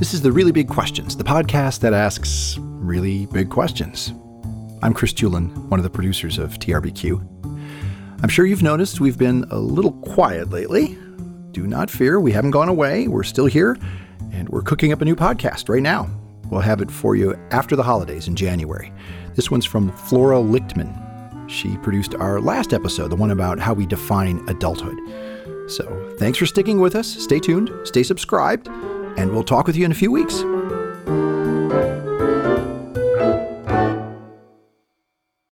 This is the Really Big Questions, the podcast that asks really big questions. I'm Chris Tulin, one of the producers of TRBQ. I'm sure you've noticed we've been a little quiet lately. Do not fear, we haven't gone away. We're still here, and we're cooking up a new podcast right now. We'll have it for you after the holidays in January. This one's from Flora Lichtman. She produced our last episode, the one about how we define adulthood. So thanks for sticking with us. Stay tuned, stay subscribed, and we'll talk with you in a few weeks.